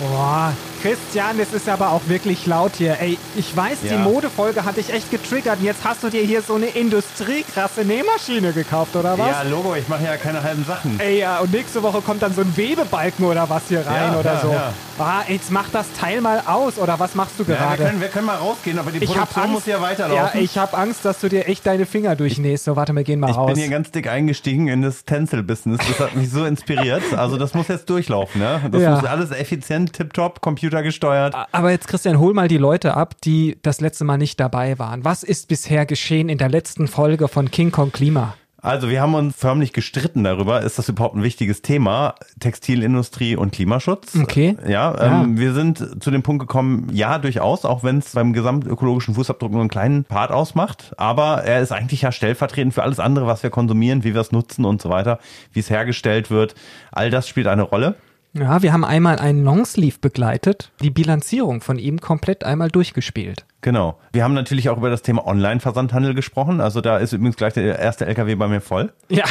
哇 Christian, es ist aber auch wirklich laut hier. Ey, ich weiß, Ja. die Modefolge hat dich echt getriggert. Jetzt hast du dir hier so eine industriekrasse Nähmaschine gekauft, oder was? Ja, Logo, ich mache ja keine halben Sachen. Ey, ja, und nächste Woche kommt dann so ein Webebalken oder was hier rein Ja, oder ja, so. ja. Ah, jetzt mach das Teil mal aus, oder was machst du Ja, wir, gerade? können, wir können mal rausgehen, aber die ich Produktion Angst, muss ja weiterlaufen. Ja, ich habe Angst, dass du dir echt deine Finger durchnähst. So, warte, wir gehen mal Ich raus. bin hier ganz dick eingestiegen in das Tencel-Business. Das hat mich so inspiriert. Also das muss jetzt durchlaufen, ne? Das muss alles effizient, tipptopp, computergesteuert. Aber jetzt, Christian, hol mal die Leute ab, die das letzte Mal nicht dabei waren. Was ist bisher geschehen in der letzten Folge von King Kong Klima? Also wir haben uns förmlich gestritten darüber, ist das überhaupt ein wichtiges Thema? Textilindustrie und Klimaschutz. Okay. Ja, ähm, wir sind zu dem Punkt gekommen, ja, durchaus, auch wenn es beim gesamtökologischen Fußabdruck nur einen kleinen Part ausmacht. Aber er ist eigentlich ja stellvertretend für alles andere, was wir konsumieren, wie wir es nutzen und so weiter, wie es hergestellt wird. All das spielt eine Rolle. Ja, wir haben einmal einen Longsleeve begleitet, die Bilanzierung von ihm komplett einmal durchgespielt. Genau. Wir haben natürlich auch über das Thema Online-Versandhandel gesprochen. Also da ist übrigens gleich der erste LKW bei mir voll. Ja,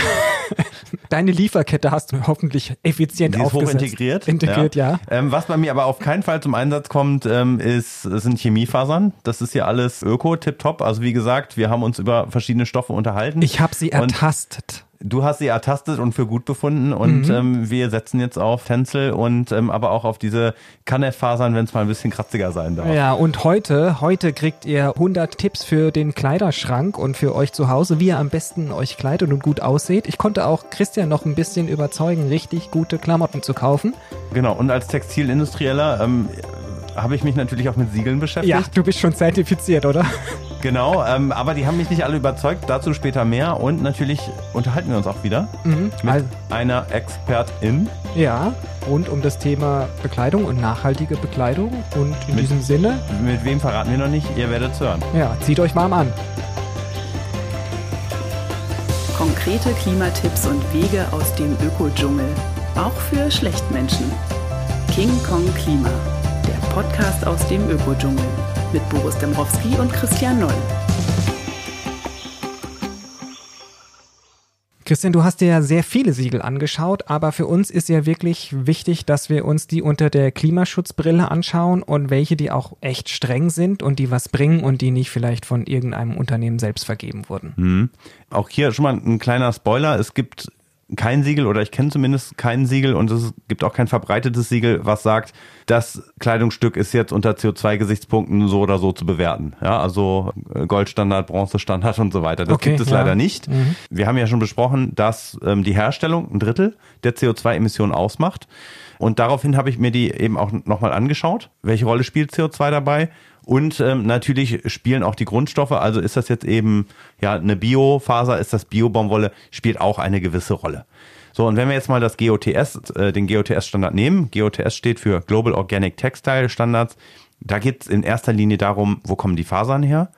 deine Lieferkette hast du hoffentlich effizient Die ist aufgesetzt. integriert. Integriert, ja. Ähm, was bei mir aber auf keinen Fall zum Einsatz kommt, ähm, ist, sind Chemiefasern. Das ist hier alles öko, tipptopp. Also wie gesagt, wir haben uns über verschiedene Stoffe unterhalten. Ich habe sie ertastet. Du hast sie ertastet und für gut befunden und Mhm. ähm, wir setzen jetzt auf Tencel und ähm, aber auch auf diese Kanef-Fasern, wenn es mal ein bisschen kratziger sein darf. Ja, und heute, heute kriegt ihr 100 Tipps für den Kleiderschrank und für euch zu Hause, wie ihr am besten euch kleidet und gut ausseht. Ich konnte auch Christian noch ein bisschen überzeugen, richtig gute Klamotten zu kaufen. Genau, und als Textilindustrieller ähm, habe ich mich natürlich auch mit Siegeln beschäftigt. Ja, du bist schon zertifiziert, oder? Genau, ähm, aber die haben mich nicht alle überzeugt. Dazu später mehr. Und natürlich unterhalten wir uns auch wieder Mhm. mit Also, einer Expertin. ja, rund um das Thema Bekleidung und nachhaltige Bekleidung. Und in Mit- diesem Sinne, Mit wem verraten wir noch nicht? Ihr werdet es hören. ja, zieht euch warm an. Konkrete Klimatipps und Wege aus dem Ökodschungel. Auch für Schlechtmenschen. King Kong Klima. Der Podcast aus dem Ökodschungel. Mit Boris Dembrowski und Christian Noll. Christian, du hast dir ja sehr viele Siegel angeschaut, aber für uns ist ja wirklich wichtig, dass wir uns die unter der Klimaschutzbrille anschauen und welche, die auch echt streng sind und die was bringen und die nicht vielleicht von irgendeinem Unternehmen selbst vergeben wurden. Auch hier schon mal ein kleiner Spoiler. Es gibt kein Siegel oder ich kenne zumindest kein Siegel und es gibt auch kein verbreitetes Siegel, was sagt, das Kleidungsstück ist jetzt unter CO2-Gesichtspunkten so oder so zu bewerten. Ja, also äh, Goldstandard, Bronzestandard und so weiter. Das Okay, gibt es ja. leider nicht. Wir haben ja schon besprochen, dass ähm, die Herstellung ein Drittel der CO2-Emissionen ausmacht. Und daraufhin habe ich mir die eben auch nochmal angeschaut. Welche Rolle spielt CO2 dabei? Und ähm, natürlich spielen auch die Grundstoffe, also ist das jetzt eben ja eine Biofaser, ist das Biobaumwolle, spielt auch eine gewisse Rolle. So, und wenn wir jetzt mal das GOTS, äh, den GOTS-Standard nehmen, GOTS steht für Global Organic Textile Standards, da geht es in erster Linie darum, wo kommen die Fasern her?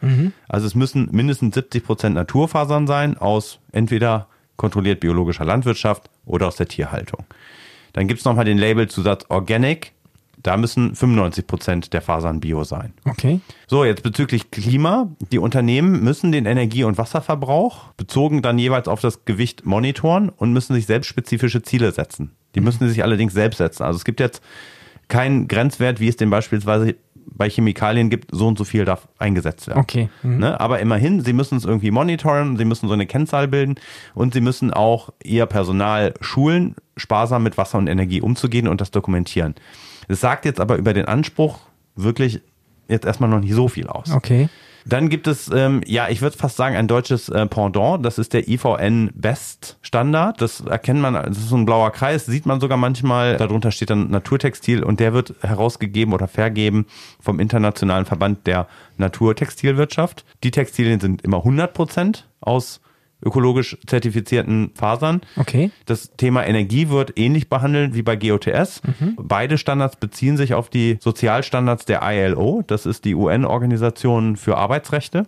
Also es müssen mindestens 70 Prozent Naturfasern sein aus entweder kontrolliert biologischer Landwirtschaft oder aus der Tierhaltung. Dann gibt's noch nochmal den Labelzusatz Organic. Da müssen 95 Prozent der Fasern bio sein. Okay. So, jetzt bezüglich Klima. Die Unternehmen müssen den Energie- und Wasserverbrauch bezogen dann jeweils auf das Gewicht monitoren und müssen sich selbstspezifische Ziele setzen. Die müssen sich allerdings selbst setzen. Also es gibt jetzt keinen Grenzwert, wie es den beispielsweise bei Chemikalien gibt, so und so viel darf eingesetzt werden. Okay. Mhm. Ne? Aber immerhin, sie müssen es irgendwie monitoren, sie müssen so eine Kennzahl bilden und sie müssen auch ihr Personal schulen, sparsam mit Wasser und Energie umzugehen und das dokumentieren. Es sagt jetzt aber über den Anspruch wirklich jetzt erstmal noch nicht so viel aus. Okay. Dann gibt es, ähm, ja, ich würde fast sagen, ein deutsches äh, Pendant. Das ist der IVN Best Standard. Das erkennt man, das ist so ein blauer Kreis, sieht man sogar manchmal. Darunter steht dann Naturtextil und der wird herausgegeben oder vergeben vom Internationalen Verband der Naturtextilwirtschaft. Die Textilien sind immer 100 Prozent aus ökologisch zertifizierten Fasern. Okay. Das Thema Energie wird ähnlich behandelt wie bei GOTS. Beide Standards beziehen sich auf die Sozialstandards der ILO. Das ist die UN-Organisation für Arbeitsrechte.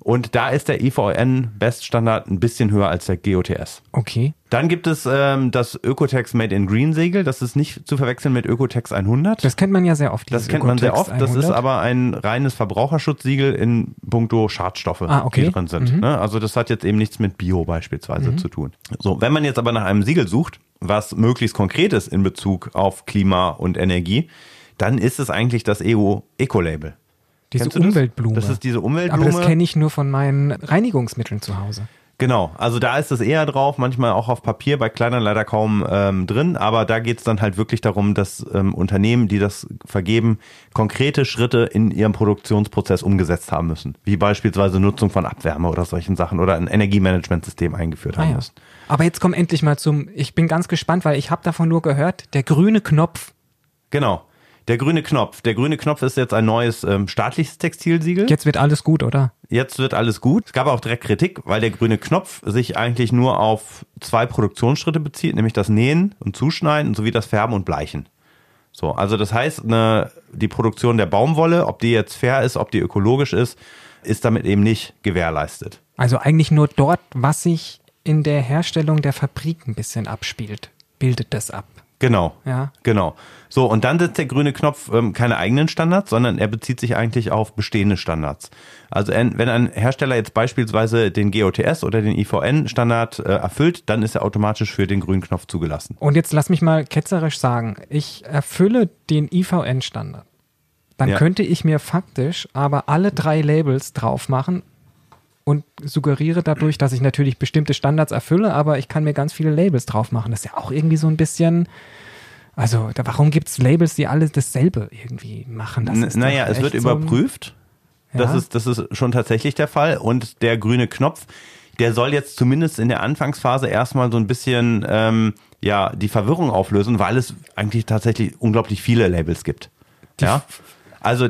Und da ist der IVN Beststandard ein bisschen höher als der GOTS. Okay. Dann gibt es ähm, das Ökotex Made in Green Segel. Das ist nicht zu verwechseln mit Ökotex 100. Das kennt man ja sehr oft. Das kennt man sehr Ökotex oft. Das ist 100. aber ein reines Verbraucherschutzsiegel in puncto Schadstoffe, Ah, okay. die drin sind. Ne? Also das hat jetzt eben nichts mit Bio beispielsweise zu tun. So, wenn man jetzt aber nach einem Siegel sucht, was möglichst konkret ist in Bezug auf Klima und Energie, dann ist es eigentlich das EU Diese Umweltblume. Das? das ist diese Umweltblume. Aber das kenne ich nur von meinen Reinigungsmitteln zu Hause. Genau, also da ist es eher drauf, manchmal auch auf Papier, bei kleineren leider kaum ähm, drin, aber da geht es dann halt wirklich darum, dass ähm, Unternehmen, die das vergeben, konkrete Schritte in ihrem Produktionsprozess umgesetzt haben müssen. Wie beispielsweise Nutzung von Abwärme oder solchen Sachen oder ein Energiemanagementsystem eingeführt haben ah, ja. müssen. Aber jetzt komm endlich mal zum, ich bin ganz gespannt, weil ich habe davon nur gehört, der grüne Knopf. Genau. Der grüne Knopf. Der grüne Knopf ist jetzt ein neues ähm, staatliches Textilsiegel. Jetzt wird alles gut, oder? Jetzt wird alles gut. Es gab auch direkt Kritik, weil der grüne Knopf sich eigentlich nur auf zwei Produktionsschritte bezieht, nämlich das Nähen und Zuschneiden sowie das Färben und Bleichen. So, also das heißt, eine, die Produktion der Baumwolle, ob die jetzt fair ist, ob die ökologisch ist, ist damit eben nicht gewährleistet. Also eigentlich nur dort, was sich in der Herstellung der Fabrik ein bisschen abspielt, bildet das ab. Genau. Ja. Genau. So, und dann setzt der grüne Knopf ähm, keine eigenen Standards, sondern er bezieht sich eigentlich auf bestehende Standards. Also wenn ein Hersteller jetzt beispielsweise den GOTS oder den IVN-Standard äh, erfüllt, dann ist er automatisch für den grünen Knopf zugelassen. Und jetzt lass mich mal ketzerisch sagen, ich erfülle den IVN-Standard. Dann ja. könnte ich mir faktisch aber alle drei Labels drauf machen und suggeriere dadurch, dass ich natürlich bestimmte Standards erfülle, aber ich kann mir ganz viele Labels drauf machen. Das ist ja auch irgendwie so ein bisschen. Also, da, warum gibt es Labels, die alle dasselbe irgendwie machen? Das ist naja, es wird so überprüft. Ja? Das, ist, das ist schon tatsächlich der Fall. Und der grüne Knopf, der soll jetzt zumindest in der Anfangsphase erstmal so ein bisschen ähm, ja, die Verwirrung auflösen, weil es eigentlich tatsächlich unglaublich viele Labels gibt. Die ja. Also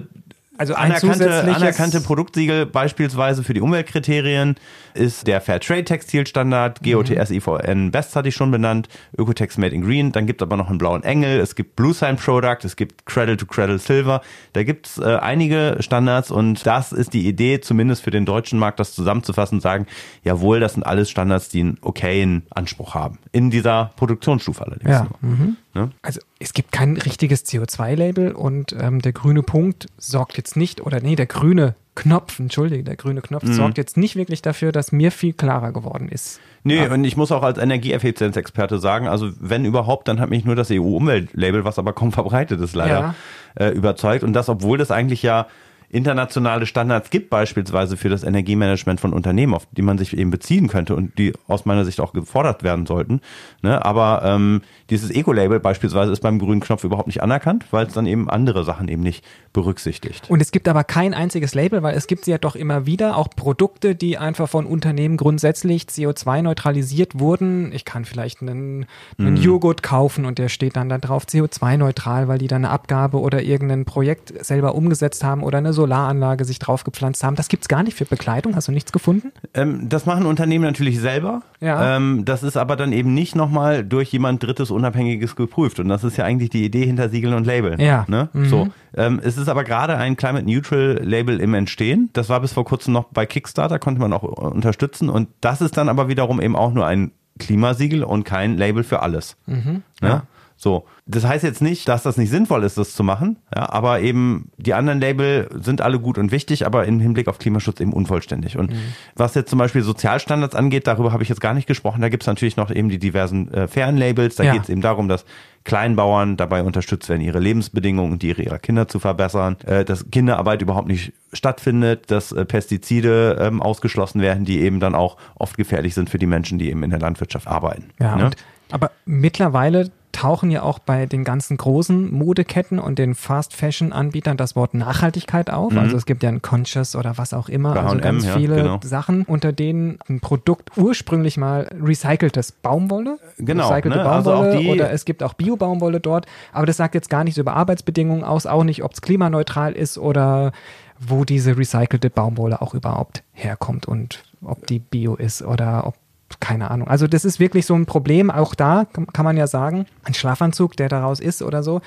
also anerkannte, anerkannte Produktsiegel beispielsweise für die Umweltkriterien ist der Fair Trade Textilstandard, GOTS IVN Best hatte ich schon benannt, Ökotex Made in Green, dann gibt es aber noch einen blauen Engel, es gibt Blue Sign Product, es gibt Cradle to Cradle Silver, da gibt es äh, einige Standards und das ist die Idee, zumindest für den deutschen Markt, das zusammenzufassen und sagen, jawohl, das sind alles Standards, die einen okayen Anspruch haben. In dieser Produktionsstufe allerdings. Ja. Mhm. Ne? Also es gibt kein richtiges CO2-Label und ähm, der grüne Punkt sorgt jetzt nicht, oder nee, der grüne Knopf, entschuldige, der grüne Knopf mhm. sorgt jetzt nicht wirklich dafür, dass mir viel klarer geworden ist. Nee, aber und ich muss auch als Energieeffizienzexperte sagen, also wenn überhaupt, dann hat mich nur das EU-Umweltlabel, was aber kaum verbreitet ist, leider ja. äh, überzeugt. Und das, obwohl das eigentlich ja internationale Standards gibt, beispielsweise für das Energiemanagement von Unternehmen, auf die man sich eben beziehen könnte und die aus meiner Sicht auch gefordert werden sollten. Ne? Aber ähm, dieses Eco-Label beispielsweise ist beim grünen Knopf überhaupt nicht anerkannt, weil es dann eben andere Sachen eben nicht berücksichtigt. Und es gibt aber kein einziges Label, weil es gibt sie ja doch immer wieder auch Produkte, die einfach von Unternehmen grundsätzlich CO2 neutralisiert wurden. Ich kann vielleicht einen, einen mm. Joghurt kaufen und der steht dann da drauf CO2 neutral, weil die dann eine Abgabe oder irgendein Projekt selber umgesetzt haben oder eine Solaranlage sich draufgepflanzt haben. Das gibt es gar nicht für Bekleidung. Hast du nichts gefunden? Ähm, das machen Unternehmen natürlich selber. Ja. Ähm, das ist aber dann eben nicht nochmal durch jemand Drittes Unabhängiges geprüft. Und das ist ja eigentlich die Idee hinter Siegeln und Labeln. Ja. Ne? Mhm. So. Ähm, es ist aber gerade ein Climate Neutral Label im Entstehen. Das war bis vor kurzem noch bei Kickstarter, konnte man auch unterstützen. Und das ist dann aber wiederum eben auch nur ein Klimasiegel und kein Label für alles. Mhm. Ne? Ja. So, das heißt jetzt nicht, dass das nicht sinnvoll ist, das zu machen, ja, aber eben die anderen Label sind alle gut und wichtig, aber im Hinblick auf Klimaschutz eben unvollständig. Und mhm. was jetzt zum Beispiel Sozialstandards angeht, darüber habe ich jetzt gar nicht gesprochen, da gibt es natürlich noch eben die diversen äh, fairen Labels, da ja. geht es eben darum, dass Kleinbauern dabei unterstützt werden, ihre Lebensbedingungen und die ihrer Kinder zu verbessern, äh, dass Kinderarbeit überhaupt nicht stattfindet, dass äh, Pestizide ähm, ausgeschlossen werden, die eben dann auch oft gefährlich sind für die Menschen, die eben in der Landwirtschaft arbeiten. Ja, ne? und, aber mittlerweile tauchen ja auch bei den ganzen großen Modeketten und den Fast-Fashion-Anbietern das Wort Nachhaltigkeit auf. Mhm. Also es gibt ja ein Conscious oder was auch immer, Bei also ganz ja, viele genau. Sachen, unter denen ein Produkt ursprünglich mal recyceltes Baumwolle, genau, recycelte ne? Also Baumwolle also oder es gibt auch Bio-Baumwolle dort, aber das sagt jetzt gar nichts über Arbeitsbedingungen aus, auch nicht, ob es klimaneutral ist oder wo diese recycelte Baumwolle auch überhaupt herkommt und ob die bio ist oder ob keine Ahnung. Also das ist wirklich so ein Problem. Auch da kann man ja sagen, ein Schlafanzug, der daraus ist oder so.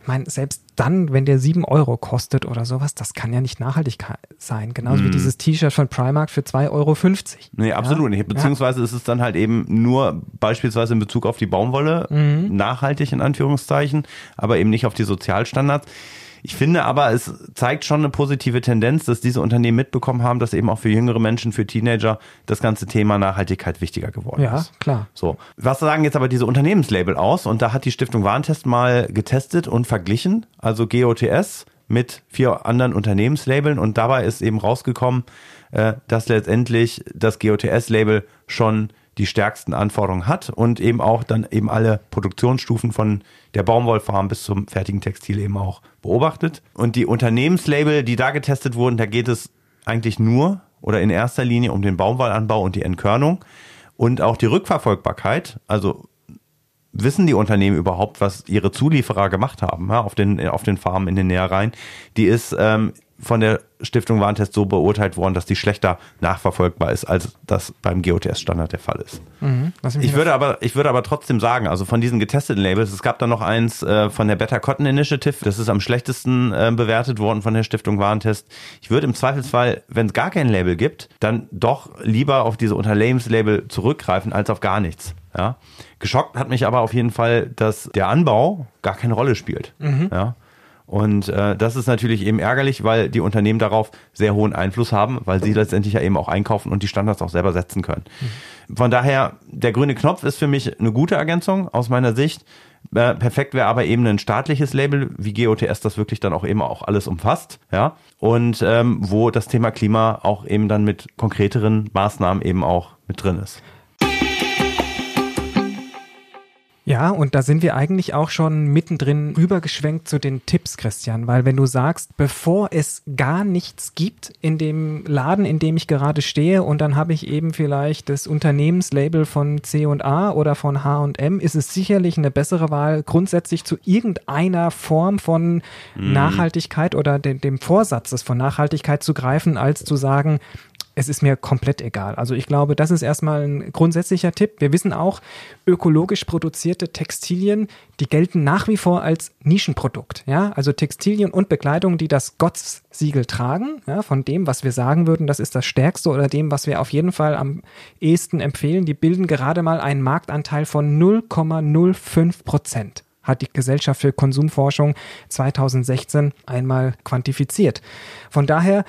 Ich meine, selbst dann, wenn der sieben Euro kostet oder sowas, das kann ja nicht nachhaltig sein. Genauso mm. wie mhm. dieses T-Shirt von Primark für 2,50 Euro. Nee, absolut ja? nicht. Beziehungsweise ja. ist es dann halt eben nur beispielsweise in Bezug auf die Baumwolle mm. nachhaltig in Anführungszeichen, aber eben nicht auf die Sozialstandards Ich finde aber, es zeigt schon eine positive Tendenz, dass diese Unternehmen mitbekommen haben, dass eben auch für jüngere Menschen, für Teenager das ganze Thema Nachhaltigkeit wichtiger geworden Ja, ist. klar. So. Was sagen jetzt aber diese Unternehmenslabel aus? Und da hat die Stiftung Warentest mal getestet und verglichen, also GOTS mit vier anderen Unternehmenslabeln und dabei ist eben rausgekommen, äh, dass letztendlich das GOTS-Label schon die stärksten Anforderungen hat und eben auch dann eben alle Produktionsstufen von der Baumwollfarm bis zum fertigen Textil eben auch beobachtet. Und die Unternehmenslabel, die da getestet wurden, da geht es eigentlich nur oder in erster Linie um den Baumwollanbau und die Entkörnung und auch die Rückverfolgbarkeit, also wissen die Unternehmen überhaupt, was ihre Zulieferer gemacht haben ja, auf, den, auf den Farmen in den Nähereien, die ist ähm, von der Stiftung Warentest so beurteilt worden, dass die schlechter nachverfolgbar ist, als das beim GOTS-Standard der Fall ist. Mhm. Ich würde aber, ich würde aber trotzdem sagen, also von diesen getesteten Labels, es gab da noch eins äh, von der Better Cotton Initiative, das ist am schlechtesten äh, bewertet worden von der Stiftung Warentest. Ich würde im Zweifelsfall, wenn es gar kein Label gibt, dann doch lieber auf diese Unternehmenslabel zurückgreifen, als auf gar nichts. Ja. Geschockt hat mich aber auf jeden Fall, dass der Anbau gar keine Rolle spielt. Ja. Und äh, das ist natürlich eben ärgerlich, weil die Unternehmen darauf sehr hohen Einfluss haben, weil sie letztendlich ja eben auch einkaufen und die Standards auch selber setzen können. Von daher, der grüne Knopf ist für mich eine gute Ergänzung aus meiner Sicht. Äh, perfekt wäre aber eben ein staatliches Label, wie GOTS das wirklich dann auch eben auch alles umfasst, ja. Und ähm, wo das Thema Klima auch eben dann mit konkreteren Maßnahmen eben auch mit drin ist. Ja, und da sind wir eigentlich auch schon mittendrin rübergeschwenkt zu den Tipps, Christian, weil wenn du sagst, bevor es gar nichts gibt in dem Laden, in dem ich gerade stehe und dann habe ich eben vielleicht das Unternehmenslabel von C&A oder von H&M, ist es sicherlich eine bessere Wahl, grundsätzlich zu irgendeiner Form von Nachhaltigkeit oder dem, dem Vorsatzes von Nachhaltigkeit zu greifen, als zu sagen, es ist mir komplett egal. Also ich glaube, das ist erstmal ein grundsätzlicher Tipp. Wir wissen auch, ökologisch produzierte Textilien, die gelten nach wie vor als Nischenprodukt. Ja, also Textilien und Bekleidung, die das GOTS-Siegel tragen, ja, von dem, was wir sagen würden, das ist das Stärkste oder dem, was wir auf jeden Fall am ehesten empfehlen, die bilden gerade mal einen Marktanteil von 0,05 Prozent hat die Gesellschaft für Konsumforschung 2016 einmal quantifiziert. Von daher,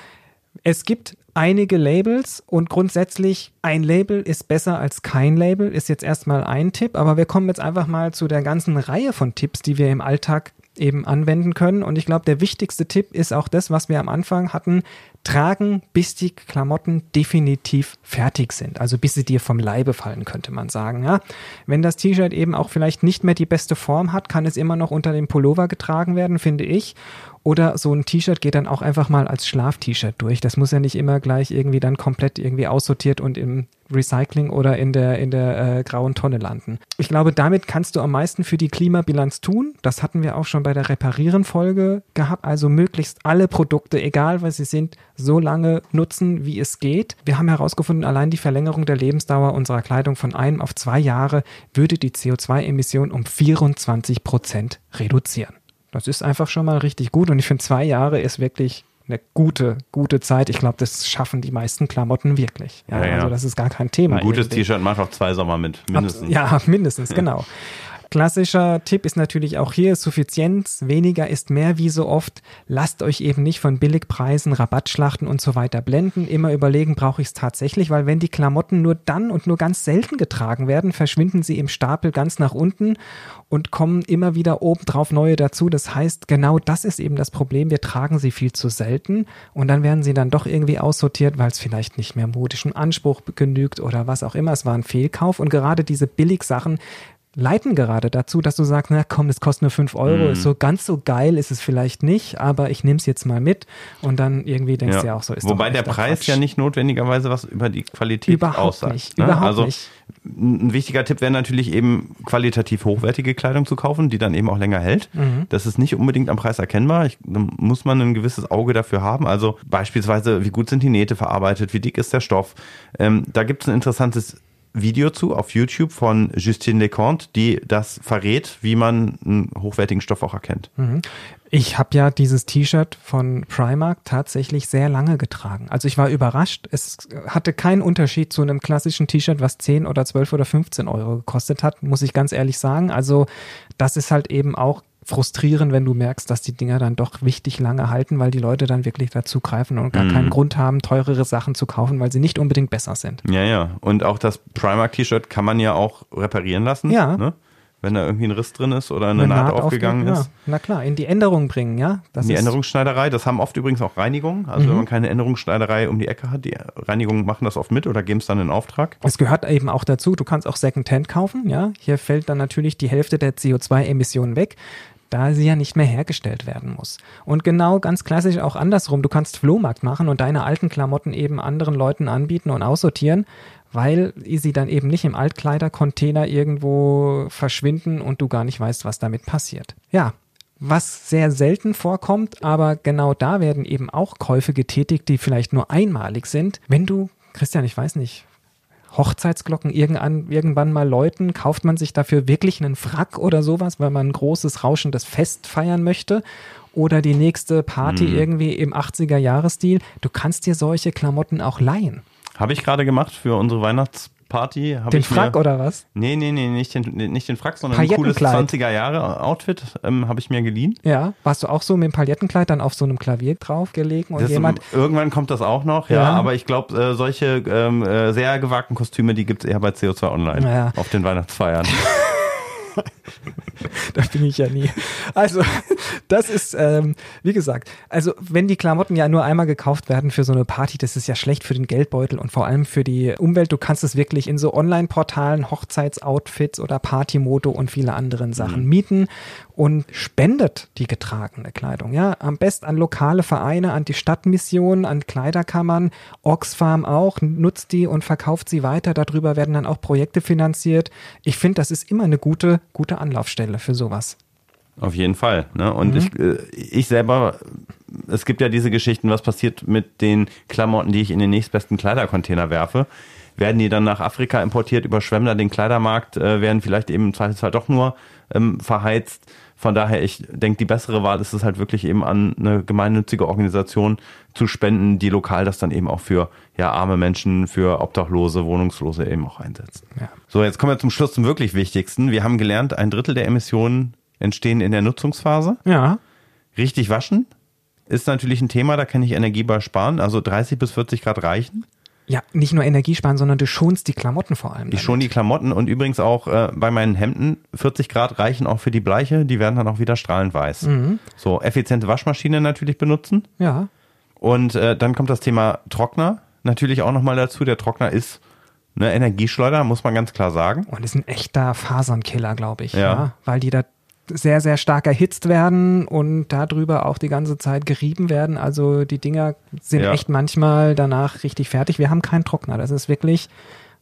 es gibt einige Labels und grundsätzlich ein Label ist besser als kein Label, ist jetzt erstmal ein Tipp, aber wir kommen jetzt einfach mal zu der ganzen Reihe von Tipps, die wir im Alltag eben anwenden können. Und ich glaube, der wichtigste Tipp ist auch das, was wir am Anfang hatten, tragen, bis die Klamotten definitiv fertig sind. Also bis sie dir vom Leibe fallen, könnte man sagen. Ja? Wenn das T-Shirt eben auch vielleicht nicht mehr die beste Form hat, kann es immer noch unter dem Pullover getragen werden, finde ich. Oder so ein T-Shirt geht dann auch einfach mal als Schlaf-T-Shirt durch. Das muss ja nicht immer gleich irgendwie dann komplett irgendwie aussortiert und im Recycling oder in der, in der äh, grauen Tonne landen. Ich glaube, damit kannst du am meisten für die Klimabilanz tun. Das hatten wir auch schon bei der Reparieren-Folge gehabt. Also möglichst alle Produkte, egal was sie sind, so lange nutzen, wie es geht. Wir haben herausgefunden, allein die Verlängerung der Lebensdauer unserer Kleidung von einem auf zwei Jahre würde die CO2-Emission um 24 Prozent reduzieren. Das ist einfach schon mal richtig gut und ich finde, zwei Jahre ist wirklich eine gute, gute Zeit. Ich glaube, das schaffen die meisten Klamotten wirklich. Ja, Ja, ja. Also das ist gar kein Thema. Ein gutes. T-Shirt macht auch zwei Sommer mit, mindestens. Ja, mindestens, genau. Klassischer Tipp ist natürlich auch hier Suffizienz. Weniger ist mehr, wie so oft. Lasst euch eben nicht von Billigpreisen, Rabattschlachten und so weiter blenden. Immer überlegen, brauche ich es tatsächlich, weil wenn die Klamotten nur dann und nur ganz selten getragen werden, verschwinden sie im Stapel ganz nach unten und kommen immer wieder obendrauf neue dazu. Das heißt, genau das ist eben das Problem. Wir tragen sie viel zu selten und dann werden sie dann doch irgendwie aussortiert, weil es vielleicht nicht mehr modischem Anspruch genügt oder was auch immer. Es war ein Fehlkauf und gerade diese Billigsachen leiten gerade dazu, dass du sagst, na komm, das kostet nur 5 Euro, Mhm. ist so ganz so geil ist es vielleicht nicht, aber ich nehme es jetzt mal mit und dann irgendwie denkst du ja auch so, ist Wobei doch der Preis Quatsch. ja nicht notwendigerweise was über die Qualität Überhaupt aussagt. nicht, ne? überhaupt also nicht. ein wichtiger Tipp wäre natürlich eben qualitativ hochwertige Kleidung zu kaufen, die dann eben auch länger hält. Mhm. Das ist nicht unbedingt am Preis erkennbar. Ich, da muss man ein gewisses Auge dafür haben. Also beispielsweise, wie gut sind die Nähte verarbeitet, wie dick ist der Stoff. Ähm, da gibt es ein interessantes Video zu auf YouTube von Justine Leconte, die das verrät, wie man einen hochwertigen Stoff auch erkennt. Ich habe ja dieses T-Shirt von Primark tatsächlich sehr lange getragen. Also ich war überrascht. Es hatte keinen Unterschied zu einem klassischen T-Shirt, was 10 oder 12 oder 15 Euro gekostet hat, muss ich ganz ehrlich sagen. Also das ist halt eben auch frustrieren, wenn du merkst, dass die Dinger dann doch wichtig lange halten, weil die Leute dann wirklich dazu greifen und gar Mhm. keinen Grund haben, teurere Sachen zu kaufen, weil sie nicht unbedingt besser sind. Ja, ja. Und auch das Primark-T-Shirt kann man ja auch reparieren lassen. Ja. Ne? Wenn da irgendwie ein Riss drin ist oder eine, Naht, aufgegangen aufge- ist. Ja, na klar, in die Änderung bringen, ja. Das die ist- Änderungsschneiderei, das haben oft übrigens auch Reinigungen. Also Mhm. wenn man keine Änderungsschneiderei um die Ecke hat, die Reinigungen machen das oft mit oder geben es dann in Auftrag. Es gehört eben auch dazu, du kannst auch Secondhand kaufen, ja. Hier fällt dann natürlich die Hälfte der CO2-Emissionen weg, da sie ja nicht mehr hergestellt werden muss. Und genau ganz klassisch auch andersrum, du kannst Flohmarkt machen und deine alten Klamotten eben anderen Leuten anbieten und aussortieren, weil sie dann eben nicht im Altkleidercontainer irgendwo verschwinden und du gar nicht weißt, was damit passiert. Ja. Was sehr selten vorkommt, aber genau da werden eben auch Käufe getätigt, die vielleicht nur einmalig sind. Wenn du, Christian, ich weiß nicht, Hochzeitsglocken irgendwann, irgendwann mal läuten, kauft man sich dafür wirklich einen Frack oder sowas, weil man ein großes, rauschendes Fest feiern möchte oder die nächste Party Mhm. irgendwie im 80er-Jahres-Stil. Du kannst dir solche Klamotten auch leihen. Habe ich gerade gemacht für unsere Weihnachtsparty. Hab Den ich Frack mir, oder was? Nee, nee, nee, nicht den, nicht den Frack, sondern ein cooles Paillettenkleid. 20er-Jahre-Outfit ähm, habe ich mir geliehen. Ja, warst du auch so mit dem Palettenkleid dann auf so einem Klavier draufgelegen und Das, jemand, irgendwann kommt das auch noch, ja, Ja. aber ich glaube, äh, solche ähm, äh, sehr gewagten Kostüme, die gibt es eher bei CO2 Online Ja. auf den Weihnachtsfeiern. da bin ich ja nie. Also, das ist, ähm, wie gesagt, also wenn die Klamotten ja nur einmal gekauft werden für so eine Party, das ist ja schlecht für den Geldbeutel und vor allem für die Umwelt. Du kannst es wirklich in so Online-Portalen, Hochzeitsoutfits oder Partymoto und viele anderen Sachen mieten und spendet die getragene Kleidung. Ja, am besten an lokale Vereine, an die Stadtmission, an Kleiderkammern, Oxfam auch, nutzt die und verkauft sie weiter. Darüber werden dann auch Projekte finanziert. Ich finde, das ist immer eine gute, gute Anlaufstelle für sowas. Auf jeden Fall. Ne? Und ich, äh, ich selber, es gibt ja diese Geschichten, was passiert mit den Klamotten, die ich in den nächstbesten Kleidercontainer werfe. Werden die dann nach Afrika importiert, überschwemmen da den Kleidermarkt, äh, werden vielleicht eben im Zweifelsfall doch nur ähm, verheizt. Von daher, ich denke, die bessere Wahl ist es halt wirklich eben an eine gemeinnützige Organisation zu spenden, die lokal das dann eben auch für ja, arme Menschen, für Obdachlose, Wohnungslose eben auch einsetzt. Ja. So, jetzt kommen wir zum Schluss zum wirklich Wichtigsten. Wir haben gelernt, ein Drittel der Emissionen entstehen in der Nutzungsphase. Ja, Richtig waschen ist natürlich ein Thema, da kann ich Energie bei sparen. Also 30 bis 40 Grad reichen. Ja, nicht nur Energie sparen, sondern du schonst die Klamotten vor allem. Ich schon die Klamotten und übrigens auch äh, bei meinen Hemden 40 Grad reichen auch für die Bleiche, die werden dann auch wieder strahlend weiß. So, effiziente Waschmaschine natürlich benutzen. Ja, Und äh, dann kommt das Thema Trockner natürlich auch nochmal dazu. Der Trockner ist eine Energieschleuder, muss man ganz klar sagen. und ist ein echter Fasernkiller, glaube ich. Ja. Weil die da sehr, sehr stark erhitzt werden und darüber auch die ganze Zeit gerieben werden. Also die Dinger sind Ja. echt manchmal danach richtig fertig. Wir haben keinen Trockner. Das ist wirklich,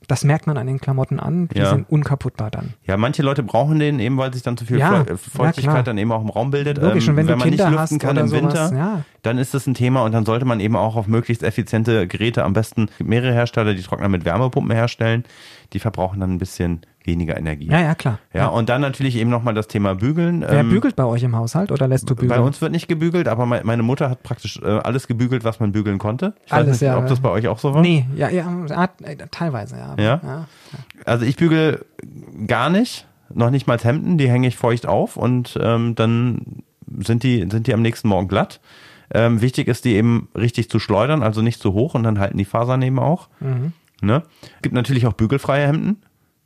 das merkt man an den Klamotten an. Die Ja. sind unkaputtbar dann. Ja, manche Leute brauchen den eben, weil sich dann zu viel Ja, äh, Feuchtigkeit dann eben auch im Raum bildet. Logisch, und wenn du man nicht Kinder lüften hast kann im Winter, sowas, ja. dann ist das ein Thema und dann sollte man eben auch auf möglichst effiziente Geräte, am besten mehrere Hersteller, die Trockner mit Wärmepumpen herstellen, die verbrauchen dann ein bisschen weniger Energie. Ja, ja, klar. Ja, und dann natürlich eben nochmal das Thema Bügeln. Wer Ähm, bügelt bei euch im Haushalt oder lässt du bügeln? Bei uns wird nicht gebügelt, aber me- meine Mutter hat praktisch äh, alles gebügelt, was man bügeln konnte. Ich weiß Alles, nicht, ja. ob das bei euch auch so war. Nee, ja, ja, ja äh, teilweise, ja. Ja? ja. Also ich bügel gar nicht, noch nicht mal Hemden, die hänge ich feucht auf und ähm, dann sind die, sind die am nächsten Morgen glatt. Ähm, wichtig ist, die eben richtig zu schleudern, also nicht zu hoch und dann halten die Fasern eben auch. Mhm. Ne? Gibt natürlich auch bügelfreie Hemden.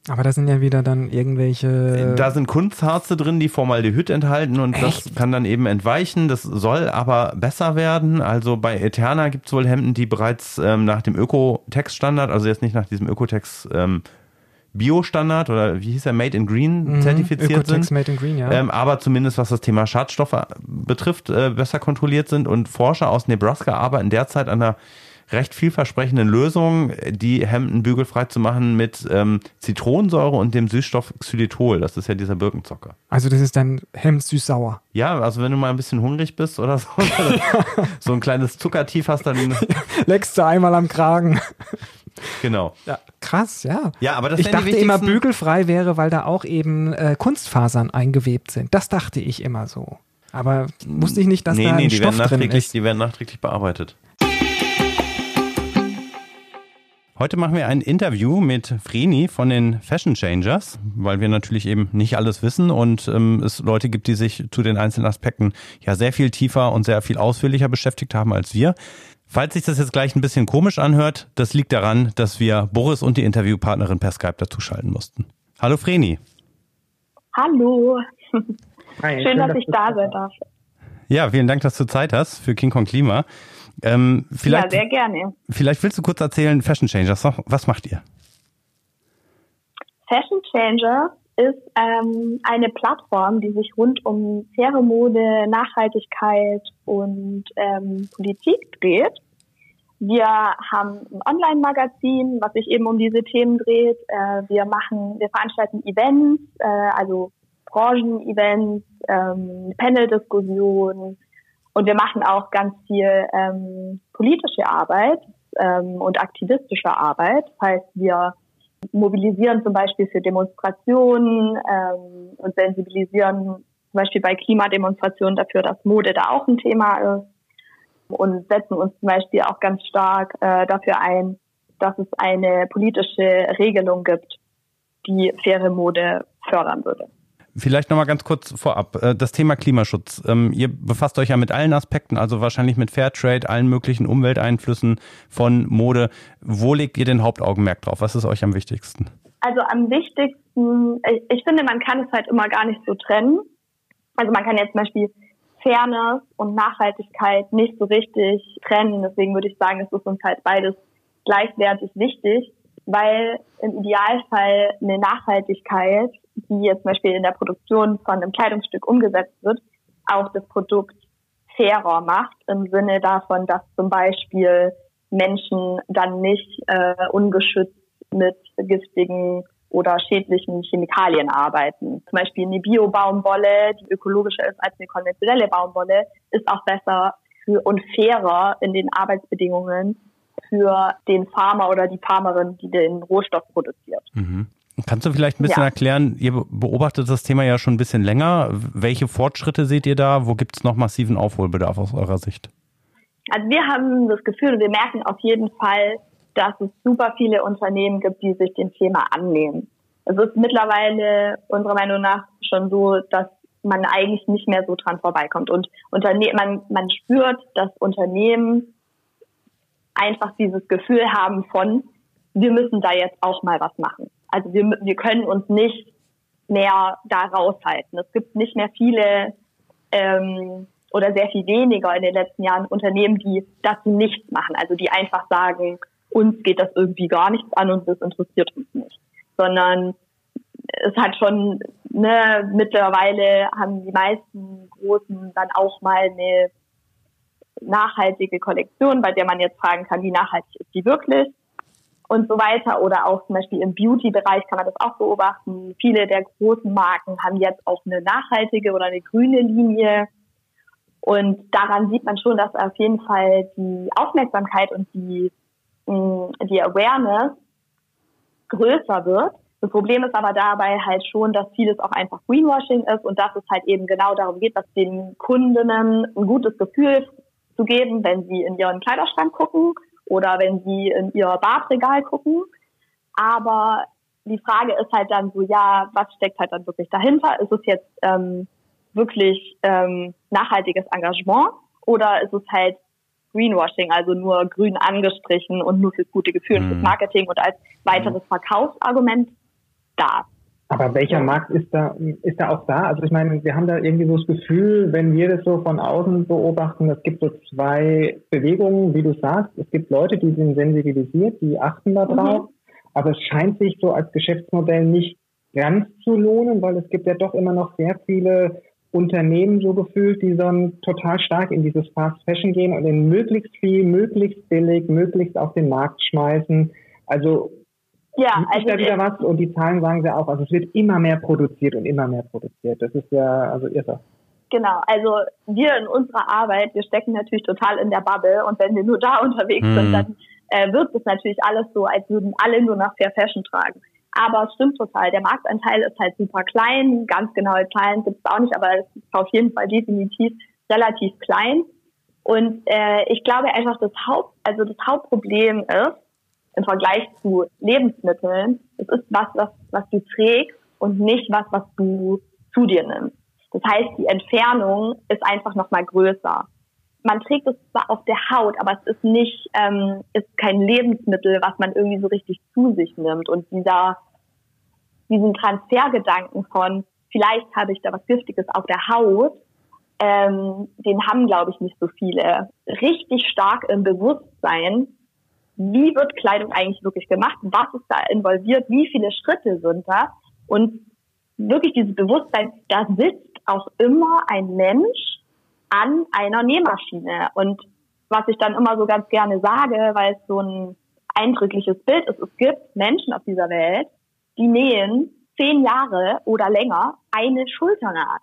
Aber da sind ja wieder dann irgendwelche. Da sind Kunstharze drin, die Formaldehyd enthalten und das Echt? kann dann eben entweichen. Das soll aber besser werden. Also bei Eterna gibt es wohl Hemden, die bereits ähm, nach dem Ökotex-Standard, also jetzt nicht nach diesem Ökotex ähm, Bio-Standard oder wie hieß er, Made in Green Mhm, zertifiziert Ökotex sind. Made in Green, ja. Ähm, aber zumindest was das Thema Schadstoffe betrifft, äh, besser kontrolliert sind. Und Forscher aus Nebraska arbeiten derzeit an einer recht vielversprechenden Lösung, die Hemden bügelfrei zu machen mit ähm, Zitronensäure und dem Süßstoff Xylitol. Das ist ja dieser Birkenzocker. also das ist dann Hemd süß-sauer. Ja, also wenn du mal ein bisschen hungrig bist oder so, so ein kleines Zuckertief hast, dann Leckst du einmal am Kragen. genau. Ja. Krass, ja. Ja, aber das ich dachte immer, bügelfrei wäre, weil da auch eben äh, Kunstfasern eingewebt sind. Das dachte ich immer so. Aber wusste ich nicht, dass nee, da nee, ein die Stoff werden, drin nachträglich, ist. die werden nachträglich bearbeitet. Heute machen wir ein Interview mit Vreni von den Fashion Changers, weil wir natürlich eben nicht alles wissen und ähm, es Leute gibt, die sich zu den einzelnen Aspekten ja sehr viel tiefer und sehr viel ausführlicher beschäftigt haben als wir. Falls sich das jetzt gleich ein bisschen komisch anhört, das liegt daran, dass wir Boris und die Interviewpartnerin per Skype dazuschalten mussten. Hallo Vreni. Hallo. Hi, schön, schön, dass, dass ich da sein darf. Ja, vielen Dank, dass du Zeit hast für King Kong Klima. Ähm, vielleicht, ja, sehr gerne. Vielleicht willst du kurz erzählen, Fashion Changers, was macht ihr? Fashion Changers ist ähm, eine Plattform, die sich rund um faire Mode, Nachhaltigkeit und ähm, Politik dreht. Wir haben ein Online-Magazin, was sich eben um diese Themen dreht. Äh, wir machen, wir veranstalten Events, äh, also Branchen-Events, ähm, Panel-Diskussionen und wir machen auch ganz viel ähm, politische Arbeit ähm, und aktivistische Arbeit. Das heißt, wir mobilisieren zum Beispiel für Demonstrationen ähm, und sensibilisieren zum Beispiel bei Klimademonstrationen dafür, dass Mode da auch ein Thema ist und setzen uns zum Beispiel auch ganz stark äh, dafür ein, dass es eine politische Regelung gibt, die faire Mode fördern würde. Vielleicht nochmal ganz kurz vorab. Äh, das Thema Klimaschutz. Ähm, ihr befasst euch ja mit allen Aspekten, also wahrscheinlich mit Fairtrade, allen möglichen Umwelteinflüssen von Mode. Wo legt ihr den Hauptaugenmerk drauf? Was ist euch am wichtigsten? Also am wichtigsten, ich finde, man kann es halt immer gar nicht so trennen. Also man kann jetzt zum Beispiel Fairness und Nachhaltigkeit nicht so richtig trennen. Deswegen würde ich sagen, es ist uns halt beides gleichwertig wichtig, weil im Idealfall eine Nachhaltigkeit die jetzt zum Beispiel in der Produktion von einem Kleidungsstück umgesetzt wird, auch das Produkt fairer macht, im Sinne davon, dass zum Beispiel Menschen dann nicht äh, ungeschützt mit giftigen oder schädlichen Chemikalien arbeiten. Zum Beispiel eine Bio-Baumwolle, die ökologischer ist als eine konventionelle Baumwolle, ist auch besser für, und fairer in den Arbeitsbedingungen für den Farmer oder die Farmerin, die den Rohstoff produziert. Mhm. Kannst du vielleicht ein bisschen ja. erklären, ihr beobachtet das Thema ja schon ein bisschen länger. Welche Fortschritte seht ihr da? Wo gibt es noch massiven Aufholbedarf aus eurer Sicht? Also wir haben das Gefühl, wir merken auf jeden Fall, dass es super viele Unternehmen gibt, die sich dem Thema annehmen. Es ist mittlerweile unserer Meinung nach schon so, dass man eigentlich nicht mehr so dran vorbeikommt. Und Unterne man, man spürt, dass Unternehmen einfach dieses Gefühl haben von, wir müssen da jetzt auch mal was machen. Also wir, wir können uns nicht mehr da raushalten. Es gibt nicht mehr viele ähm, oder sehr viel weniger in den letzten Jahren Unternehmen, die dazu nichts machen. Also die einfach sagen, uns geht das irgendwie gar nichts an und das interessiert uns nicht. Sondern es hat schon, ne, mittlerweile haben die meisten Großen dann auch mal eine nachhaltige Kollektion, bei der man jetzt fragen kann, wie nachhaltig ist die wirklich? Und so weiter. Oder auch zum Beispiel im Beauty-Bereich kann man das auch beobachten. Viele der großen Marken haben jetzt auch eine nachhaltige oder eine grüne Linie. Und daran sieht man schon, dass auf jeden Fall die Aufmerksamkeit und die, mm, die Awareness größer wird. Das Problem ist aber dabei halt schon, dass vieles auch einfach Greenwashing ist und dass es halt eben genau darum geht, dass den Kundinnen ein gutes Gefühl zu geben, wenn sie in ihren Kleiderschrank gucken oder wenn sie in ihr Badregal gucken. Aber die Frage ist halt dann so, ja, was steckt halt dann wirklich dahinter? Ist es jetzt ähm, wirklich ähm, nachhaltiges Engagement oder ist es halt Greenwashing, also nur grün angestrichen und nur fürs gute Gefühl und fürs mhm. Marketing und als weiteres Verkaufsargument da? Aber welcher Markt ist da, ist da auch da? Also ich meine, wir haben da irgendwie so das Gefühl, wenn wir das so von außen beobachten, es gibt so zwei Bewegungen, wie du sagst. Es gibt Leute, die sind sensibilisiert, die achten da drauf. Mhm. Aber es scheint sich so als Geschäftsmodell nicht ganz zu lohnen, weil es gibt ja doch immer noch sehr viele Unternehmen so gefühlt, die dann total stark in dieses Fast Fashion gehen und in möglichst viel, möglichst billig, möglichst auf den Markt schmeißen. Also ja, also da wieder was und die Zahlen sagen sie auch. Also es wird immer mehr produziert und immer mehr produziert. Das ist ja also irre. Genau, also wir in unserer Arbeit, wir stecken natürlich total in der Bubble und wenn wir nur da unterwegs mhm. sind, dann äh, wirkt es natürlich alles so, als würden alle nur nach Fair Fashion tragen. Aber es stimmt total, der Marktanteil ist halt super klein, ganz genaue Zahlen gibt es auch nicht, aber es ist auf jeden Fall definitiv relativ klein. Und äh, ich glaube einfach, das Haupt, also das Hauptproblem ist, im Vergleich zu Lebensmitteln. Es ist was, was, was du trägst und nicht was, was du zu dir nimmst. Das heißt, die Entfernung ist einfach nochmal größer. Man trägt es zwar auf der Haut, aber es ist nicht, ähm, ist kein Lebensmittel, was man irgendwie so richtig zu sich nimmt. Und dieser, diesen Transfergedanken von, vielleicht habe ich da was Giftiges auf der Haut, ähm, den haben, glaube ich, nicht so viele. Richtig stark im Bewusstsein, wie wird Kleidung eigentlich wirklich gemacht, was ist da involviert, wie viele Schritte sind da und wirklich dieses Bewusstsein, da sitzt auch immer ein Mensch an einer Nähmaschine und was ich dann immer so ganz gerne sage, weil es so ein eindrückliches Bild ist, es gibt Menschen auf dieser Welt, die nähen zehn Jahre oder länger eine Schulternaht.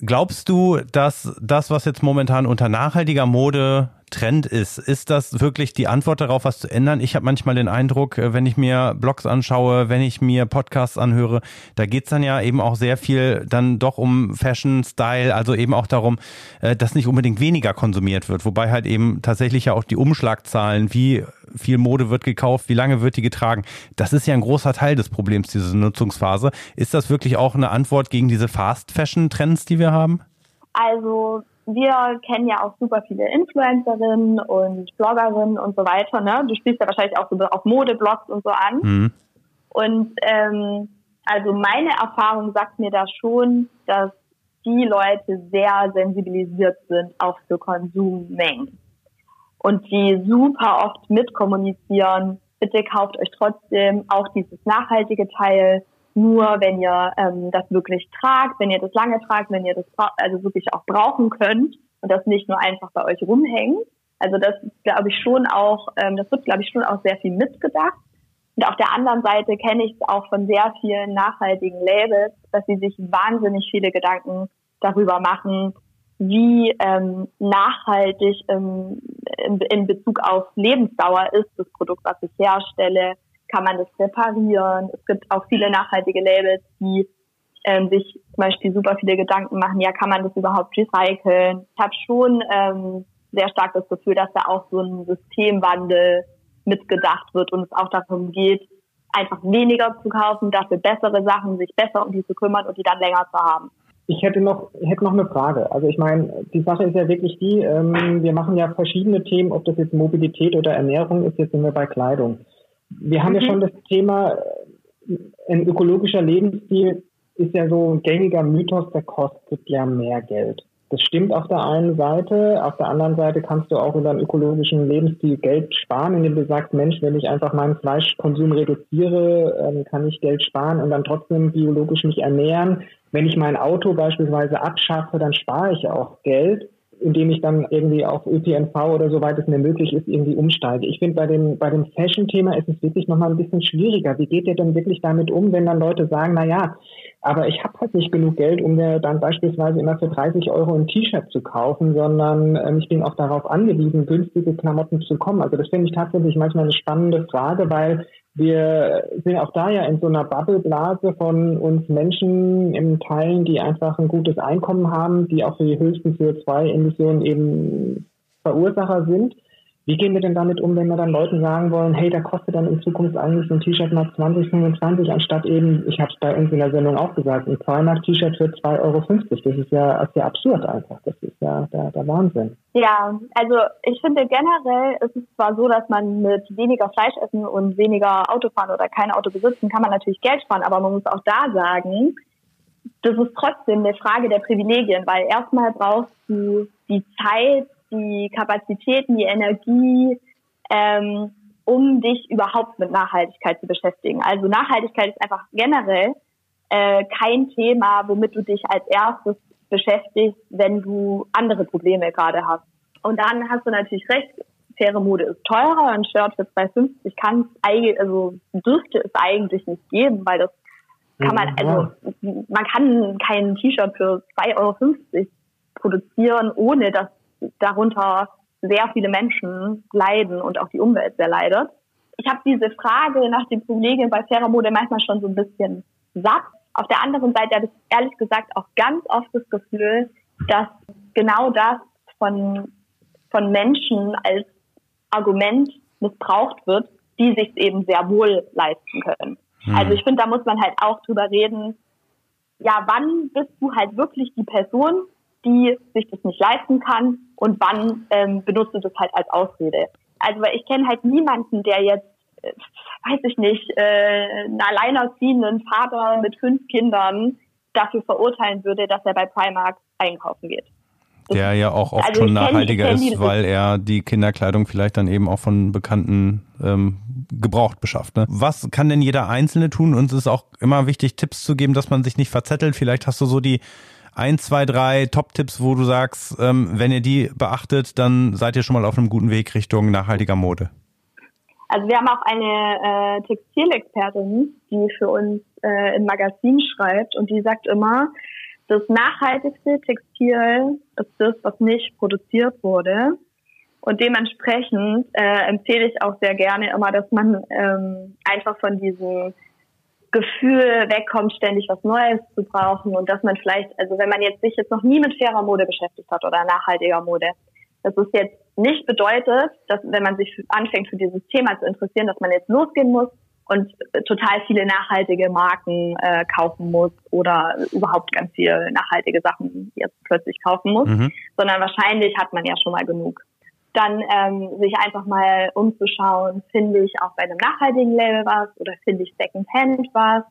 Glaubst du, dass das, was jetzt momentan unter nachhaltiger Mode Trend ist. Ist das wirklich die Antwort darauf, was zu ändern? Ich habe manchmal den Eindruck, äh, wenn ich mir Blogs anschaue, wenn ich mir Podcasts anhöre, da geht's dann ja eben auch sehr viel dann doch um Fashion, Style, also eben auch darum, äh, dass nicht unbedingt weniger konsumiert wird, wobei halt eben tatsächlich ja auch die Umschlagzahlen, wie viel Mode wird gekauft, wie lange wird die getragen, das ist ja ein großer Teil des Problems, diese Nutzungsphase. Ist das wirklich auch eine Antwort gegen diese Fast-Fashion-Trends, die wir haben? Also wir kennen ja auch super viele Influencerinnen und Bloggerinnen und so weiter. Ne? Du spielst ja wahrscheinlich auch so auf Modeblogs und so an. Mhm. Und ähm, also meine Erfahrung sagt mir da schon, dass die Leute sehr sensibilisiert sind auch für Konsummengen. Und die super oft mitkommunizieren, bitte kauft euch trotzdem auch dieses nachhaltige Teil, nur wenn ihr ähm, das wirklich tragt, wenn ihr das lange tragt, wenn ihr das also wirklich auch brauchen könnt und das nicht nur einfach bei euch rumhängt. Also das glaube ich schon auch, ähm, das wird glaube ich schon auch sehr viel mitgedacht. Und auf der anderen Seite kenne ich es auch von sehr vielen nachhaltigen Labels, dass sie sich wahnsinnig viele Gedanken darüber machen, wie ähm, nachhaltig ähm, in, in Bezug auf Lebensdauer ist das Produkt, was ich herstelle kann man das reparieren. Es gibt auch viele nachhaltige Labels, die ähm, sich zum Beispiel super viele Gedanken machen, ja, kann man das überhaupt recyceln? Ich habe schon ähm, sehr stark das Gefühl, dass da auch so ein Systemwandel mitgedacht wird und es auch darum geht, einfach weniger zu kaufen, dafür bessere Sachen, sich besser um die zu kümmern und die dann länger zu haben. Ich hätte noch, hätte noch eine Frage. Also ich meine, die Sache ist ja wirklich die, ähm, wir machen ja verschiedene Themen, ob das jetzt Mobilität oder Ernährung ist, jetzt sind wir bei Kleidung. Wir haben mhm. ja schon das Thema, ein ökologischer Lebensstil ist ja so ein gängiger Mythos, der kostet ja mehr Geld. Das stimmt auf der einen Seite. Auf der anderen Seite kannst du auch über einen ökologischen Lebensstil Geld sparen, indem du sagst, Mensch, wenn ich einfach meinen Fleischkonsum reduziere, ähm, kann ich Geld sparen und dann trotzdem biologisch mich ernähren. Wenn ich mein Auto beispielsweise abschaffe, dann spare ich auch Geld indem ich dann irgendwie auf ÖPNV oder soweit es mir möglich ist, irgendwie umsteige. Ich finde, bei dem, bei dem Fashion-Thema ist es wirklich nochmal ein bisschen schwieriger. Wie geht ihr denn wirklich damit um, wenn dann Leute sagen, na ja, aber ich habe halt nicht genug Geld, um mir dann beispielsweise immer für 30 Euro ein T-Shirt zu kaufen, sondern ähm, ich bin auch darauf angewiesen, günstige Klamotten zu bekommen. Also das finde ich tatsächlich manchmal eine spannende Frage, weil wir sind auch da ja in so einer Bubbleblase von uns Menschen im Teilen, die einfach ein gutes Einkommen haben, die auch für die höchsten CO2-Emissionen eben Verursacher sind. Wie gehen wir denn damit um, wenn wir dann Leuten sagen wollen, hey, da kostet dann in Zukunft eigentlich ein T-Shirt mal 20, 25, anstatt eben, ich habe es bei uns in der Sendung auch gesagt, ein Primark-T-Shirt für 2,50 Euro. Das ist ja, das ist ja absurd einfach. Das ist ja der, der Wahnsinn. Ja, also ich finde generell ist es zwar so, dass man mit weniger Fleisch essen und weniger Autofahren oder kein Auto besitzen, kann man natürlich Geld sparen, aber man muss auch da sagen, das ist trotzdem eine Frage der Privilegien, weil erstmal brauchst du die Zeit, die Kapazitäten, die Energie, ähm, um dich überhaupt mit Nachhaltigkeit zu beschäftigen. Also Nachhaltigkeit ist einfach generell äh, kein Thema, womit du dich als erstes beschäftigst, wenn du andere Probleme gerade hast. Und dann hast du natürlich recht, faire Mode ist teurer, ein Shirt für 2,50 kann es also dürfte es eigentlich nicht geben, weil das kann man, also man kann kein T-Shirt für 2,50 Euro produzieren, ohne dass darunter sehr viele Menschen leiden und auch die Umwelt sehr leidet. Ich habe diese Frage nach den Privilegien bei fairer Mode manchmal schon so ein bisschen satt. Auf der anderen Seite habe ich ehrlich gesagt auch ganz oft das Gefühl, dass genau das von, von Menschen als Argument missbraucht wird, die sich eben sehr wohl leisten können. Hm. Also ich finde, da muss man halt auch drüber reden, ja, wann bist du halt wirklich die Person, die sich das nicht leisten kann und wann ähm, benutzt du das halt als Ausrede. Also weil ich kenne halt niemanden, der jetzt, äh, weiß ich nicht, äh, einen alleinerziehenden Vater mit fünf Kindern dafür verurteilen würde, dass er bei Primark einkaufen geht. Der ja auch oft also schon nachhaltiger kenn, ist, weil er die Kinderkleidung vielleicht dann eben auch von Bekannten ähm, gebraucht beschafft. Ne? Was kann denn jeder Einzelne tun? Uns ist auch immer wichtig, Tipps zu geben, dass man sich nicht verzettelt. Vielleicht hast du so die ein, zwei, drei Top-Tipps, wo du sagst, ähm, wenn ihr die beachtet, dann seid ihr schon mal auf einem guten Weg Richtung nachhaltiger Mode. Also wir haben auch eine äh, Textilexpertin, die für uns äh, im Magazin schreibt und die sagt immer, das nachhaltigste Textil ist das, was nicht produziert wurde. Und dementsprechend äh, empfehle ich auch sehr gerne immer, dass man ähm, einfach von diesem Gefühl wegkommt, ständig was Neues zu brauchen und dass man vielleicht, also wenn man jetzt sich jetzt noch nie mit fairer Mode beschäftigt hat oder nachhaltiger Mode, dass es jetzt nicht bedeutet, dass wenn man sich anfängt für dieses Thema zu interessieren, dass man jetzt losgehen muss und total viele nachhaltige Marken äh, kaufen muss oder überhaupt ganz viele nachhaltige Sachen jetzt plötzlich kaufen muss, mhm. sondern wahrscheinlich hat man ja schon mal genug. Dann ähm, sich einfach mal umzuschauen, finde ich auch bei einem nachhaltigen Label was oder finde ich Secondhand was.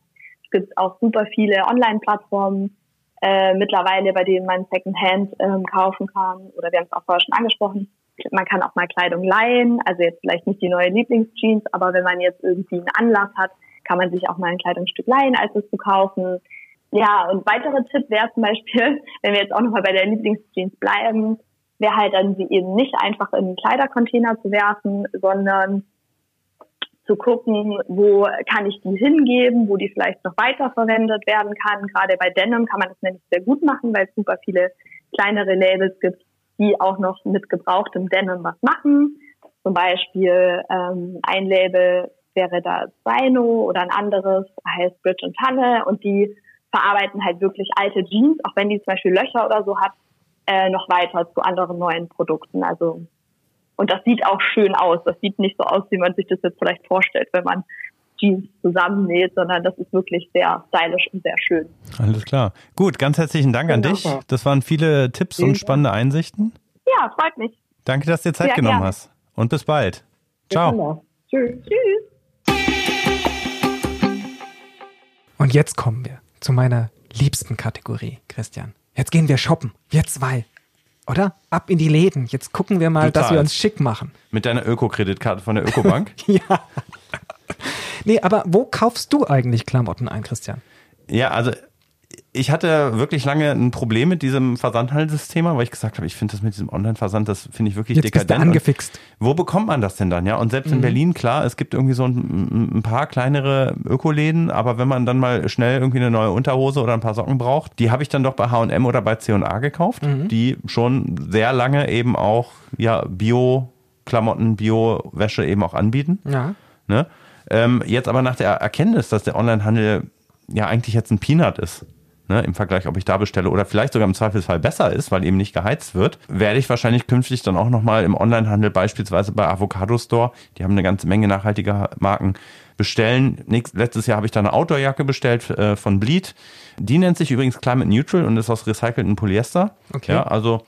Es gibt auch super viele Online-Plattformen äh, mittlerweile, bei denen man Secondhand ähm, kaufen kann. Oder wir haben es auch vorher schon angesprochen, man kann auch mal Kleidung leihen, also jetzt vielleicht nicht die neue Lieblingsjeans, aber wenn man jetzt irgendwie einen Anlass hat, kann man sich auch mal ein Kleidungsstück leihen, als es zu kaufen. Ja, und weitere Tipp wäre zum Beispiel, wenn wir jetzt auch nochmal bei der Lieblingsjeans bleiben, wäre halt dann sie eben nicht einfach in einen Kleidercontainer zu werfen, sondern zu gucken, wo kann ich die hingeben, wo die vielleicht noch weiter verwendet werden kann. Gerade bei Denim kann man das nämlich sehr gut machen, weil es super viele kleinere Labels gibt, die auch noch mit gebrauchtem Denim was machen. Zum Beispiel ähm, ein Label wäre da Sino oder ein anderes heißt Bridge und Tanne und die verarbeiten halt wirklich alte Jeans, auch wenn die zum Beispiel Löcher oder so hat, äh, noch weiter zu anderen neuen Produkten. Also und das sieht auch schön aus. Das sieht nicht so aus, wie man sich das jetzt vielleicht vorstellt, wenn man Jeans zusammennäht, sondern das ist wirklich sehr stylisch und sehr schön. Alles klar. Gut, ganz herzlichen Dank an dich. Das waren viele Tipps und spannende Einsichten. Ja, freut mich. Danke, dass du dir Zeit sehr genommen gerne. hast. Und bis bald. Ciao. Tschüss. Tschüss. Und jetzt kommen wir zu meiner liebsten Kategorie, Christian. Jetzt gehen wir shoppen. Wir zwei. Oder? Ab in die Läden. Jetzt gucken wir mal, Total. dass wir uns schick machen. Mit deiner Öko-Kreditkarte von der Ökobank? ja. Nee, aber wo kaufst du eigentlich Klamotten ein, Christian? Ja, also ich hatte wirklich lange ein Problem mit diesem Versandhandelsthema, weil ich gesagt habe, ich finde das mit diesem Online-Versand, das finde ich wirklich Jetzt dekadent. Bist du angefixt. Wo bekommt man das denn dann? Ja, und selbst mhm. in Berlin, klar, es gibt irgendwie so ein, ein, paar kleinere Ökoläden, aber wenn man dann mal schnell irgendwie eine neue Unterhose oder ein paar Socken braucht, die habe ich dann doch bei H&M oder bei C&A gekauft, mhm. die schon sehr lange eben auch ja Bio-Klamotten, Bio-Wäsche eben auch anbieten. Ja. Ne? Ähm, jetzt aber nach der Erkenntnis, dass der Onlinehandel ja eigentlich jetzt ein Peanut ist, ne, im Vergleich, ob ich da bestelle oder vielleicht sogar im Zweifelsfall besser ist, weil eben nicht geheizt wird, werde ich wahrscheinlich künftig dann auch nochmal im Onlinehandel beispielsweise bei Avocado Store, die haben eine ganze Menge nachhaltiger Marken, bestellen. Nächst, letztes Jahr habe ich da eine Outdoor-Jacke bestellt äh, von Bleed. Die nennt sich übrigens Climate Neutral und ist aus recyceltem Polyester. Okay. Ja, also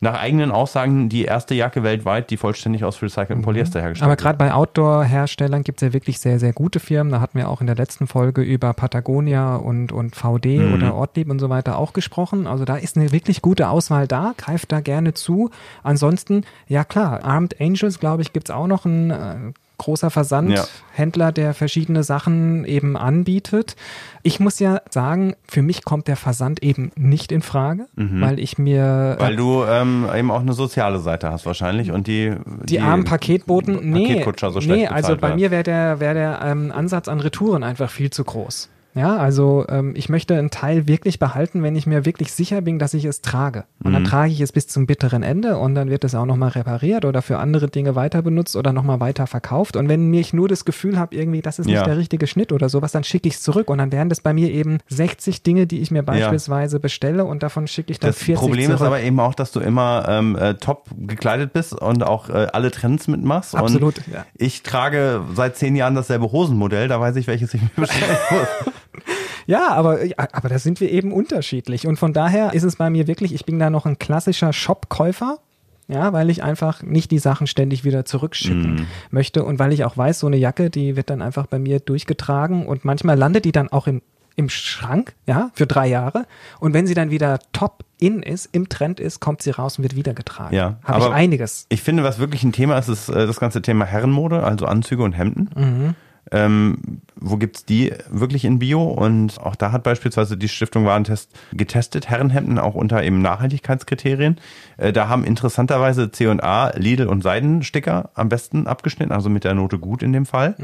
nach eigenen Aussagen die erste Jacke weltweit, die vollständig aus recyceltem mhm. Polyester hergestellt wird. Aber gerade bei Outdoor-Herstellern gibt es ja wirklich sehr, sehr gute Firmen. Da hatten wir auch in der letzten Folge über Patagonia und, und VD mhm. oder Ortlieb und so weiter auch gesprochen. Also da ist eine wirklich gute Auswahl da. Greift da gerne zu. Ansonsten, ja klar, Armed Angels, glaube ich, gibt es auch noch ein äh, großer Versandhändler, ja. der verschiedene Sachen eben anbietet. Ich muss ja sagen, für mich kommt der Versand eben nicht in Frage, mhm. weil ich mir. Weil du ähm, eben auch eine soziale Seite hast wahrscheinlich und die. Die, die armen Paketboten, nee. Paketkutscher so schlecht Nee, also bei werden. mir wäre der, wär der ähm, Ansatz an Retouren einfach viel zu groß. Ja, also ähm, ich möchte einen Teil wirklich behalten, wenn ich mir wirklich sicher bin, dass ich es trage. Und dann Mhm. trage ich es bis zum bitteren Ende und dann wird es auch nochmal repariert oder für andere Dinge weiter benutzt oder nochmal weiter verkauft. Und wenn mir ich nur das Gefühl habe, irgendwie, das ist nicht Ja. der richtige Schnitt oder sowas, dann schicke ich es zurück. Und dann wären das bei mir eben 60 Dinge, die ich mir beispielsweise bestelle und davon schicke ich dann Das 40 Problem zurück. ist aber eben auch, dass du immer ähm, äh, top gekleidet bist und auch äh, alle Trends mitmachst. Absolut, ja. Ich trage seit zehn Jahren dasselbe Hosenmodell, da weiß ich, welches ich mir bestellen muss. Ja, aber, ja, aber da sind wir eben unterschiedlich. Und von daher ist es bei mir wirklich, ich bin da noch ein klassischer Shop-Käufer. Ja, weil ich einfach nicht die Sachen ständig wieder zurückschicken möchte und weil ich auch weiß, so eine Jacke, die wird dann einfach bei mir durchgetragen und manchmal landet die dann auch im, im Schrank, ja, für drei Jahre. Und wenn sie dann wieder top in ist, im Trend ist, kommt sie raus und wird wieder getragen. Ja, Habe ich einiges. Ich finde, was wirklich ein Thema ist, ist äh, das ganze Thema Herrenmode, also Anzüge und Hemden. Ähm, wo gibt's die wirklich in Bio? Und auch da hat beispielsweise die Stiftung Warentest getestet, Herrenhemden auch unter eben Nachhaltigkeitskriterien. Äh, da haben interessanterweise C&A, Lidl und Seidensticker am besten abgeschnitten, also mit der Note gut in dem Fall.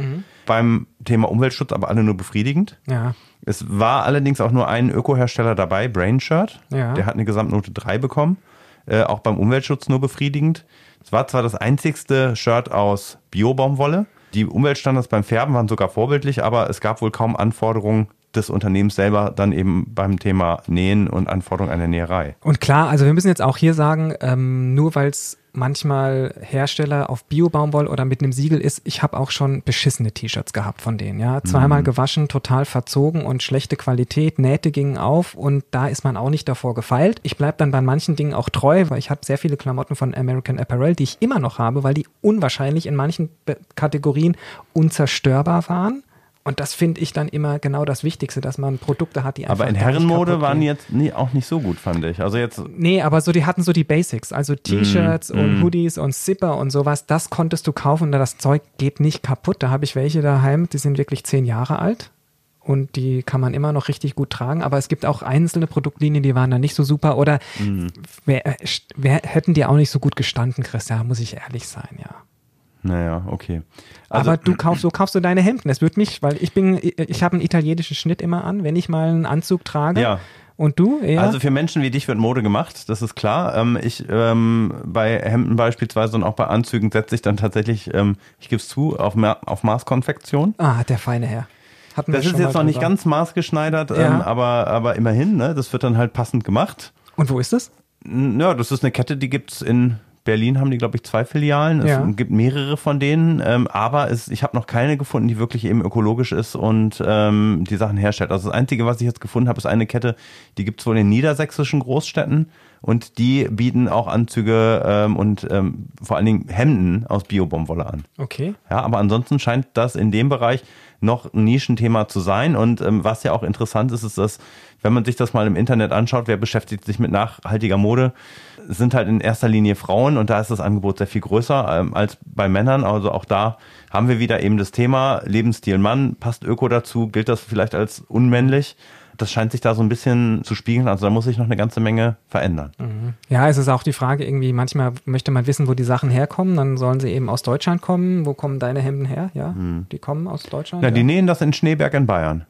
Beim Thema Umweltschutz aber alle nur befriedigend. Ja. Es war allerdings auch nur ein Ökohersteller dabei, Brain Shirt. Ja. Der hat eine Gesamtnote 3 bekommen. Äh, auch beim Umweltschutz nur befriedigend. Es war zwar das einzigste Shirt aus Biobaumwolle. Die Umweltstandards beim Färben waren sogar vorbildlich, aber es gab wohl kaum Anforderungen des Unternehmens selber dann eben beim Thema Nähen und Anforderungen an der Näherei. Und klar, also wir müssen jetzt auch hier sagen, ähm, nur weil es manchmal Hersteller auf Bio-Baumwoll oder mit einem Siegel ist, ich habe auch schon beschissene T-Shirts gehabt von denen, ja. Zweimal gewaschen, total verzogen und schlechte Qualität, Nähte gingen auf und da ist man auch nicht davor gefeilt. Ich bleib dann bei manchen Dingen auch treu, weil ich habe sehr viele Klamotten von American Apparel, die ich immer noch habe, weil die unwahrscheinlich in manchen Kategorien unzerstörbar waren. Und das finde ich dann immer genau das Wichtigste, dass man Produkte hat, die einfach Aber in Herrenmode waren jetzt nie, auch nicht so gut, fand ich. Also jetzt Nee, aber so, die hatten so die Basics, also T-Shirts Mm, und Hoodies und Zipper und sowas, das konntest du kaufen und das Zeug geht nicht kaputt. Da habe ich welche daheim, die sind wirklich zehn Jahre alt und die kann man immer noch richtig gut tragen, aber es gibt auch einzelne Produktlinien, die waren da nicht so super oder Mm. wer, äh, wer, hätten die auch nicht so gut gestanden, Christian, muss ich ehrlich sein, ja. Naja, okay. Also, aber du kaufst, so kaufst du deine Hemden. Das wird mich, weil ich bin, ich habe einen italienischen Schnitt immer an, wenn ich mal einen Anzug trage. Ja. Und du? Eher? Also für Menschen wie dich wird Mode gemacht, das ist klar. Ähm, ich ähm, bei Hemden beispielsweise und auch bei Anzügen setze ich dann tatsächlich, ähm, ich gebe es zu, auf, Ma auf Maßkonfektion. ah, der feine Herr. Hatten Das ist jetzt noch nicht drüber. ganz maßgeschneidert, Ja. ähm, aber, aber immerhin, ne? das wird dann halt passend gemacht. Und wo ist das? Ja, das ist eine Kette, die gibt's in Berlin, haben die, glaube ich, zwei Filialen. Es Ja. gibt mehrere von denen, ähm, aber es, ich habe noch keine gefunden, die wirklich eben ökologisch ist und ähm, die Sachen herstellt. Also das Einzige, was ich jetzt gefunden habe, ist eine Kette, die gibt's wohl in niedersächsischen Großstädten und die bieten auch Anzüge ähm, und ähm, vor allen Dingen Hemden aus Biobaumwolle an. Okay. Ja, aber ansonsten scheint das in dem Bereich noch ein Nischenthema zu sein. Und ähm, was ja auch interessant ist, ist, dass, wenn man sich das mal im Internet anschaut, wer beschäftigt sich mit nachhaltiger Mode, sind halt in erster Linie Frauen und da ist das Angebot sehr viel größer ähm, als bei Männern. Also auch da haben wir wieder eben das Thema Lebensstil Mann, passt Öko dazu, gilt das vielleicht als unmännlich. Das scheint sich da so ein bisschen zu spiegeln. Also da muss sich noch eine ganze Menge verändern. Ja, es ist auch die Frage irgendwie, manchmal möchte man wissen, wo die Sachen herkommen, dann sollen sie eben aus Deutschland kommen. Wo kommen deine Hemden her? Ja, die kommen aus Deutschland. Ja, die ja. nähen das in Schneeberg in Bayern.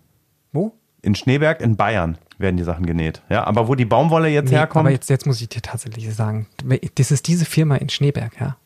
Wo? In Schneeberg in Bayern werden die Sachen genäht. Ja, aber wo die Baumwolle jetzt Nee, herkommt. aber jetzt, jetzt muss ich dir tatsächlich sagen, das ist diese Firma in Schneeberg, ja.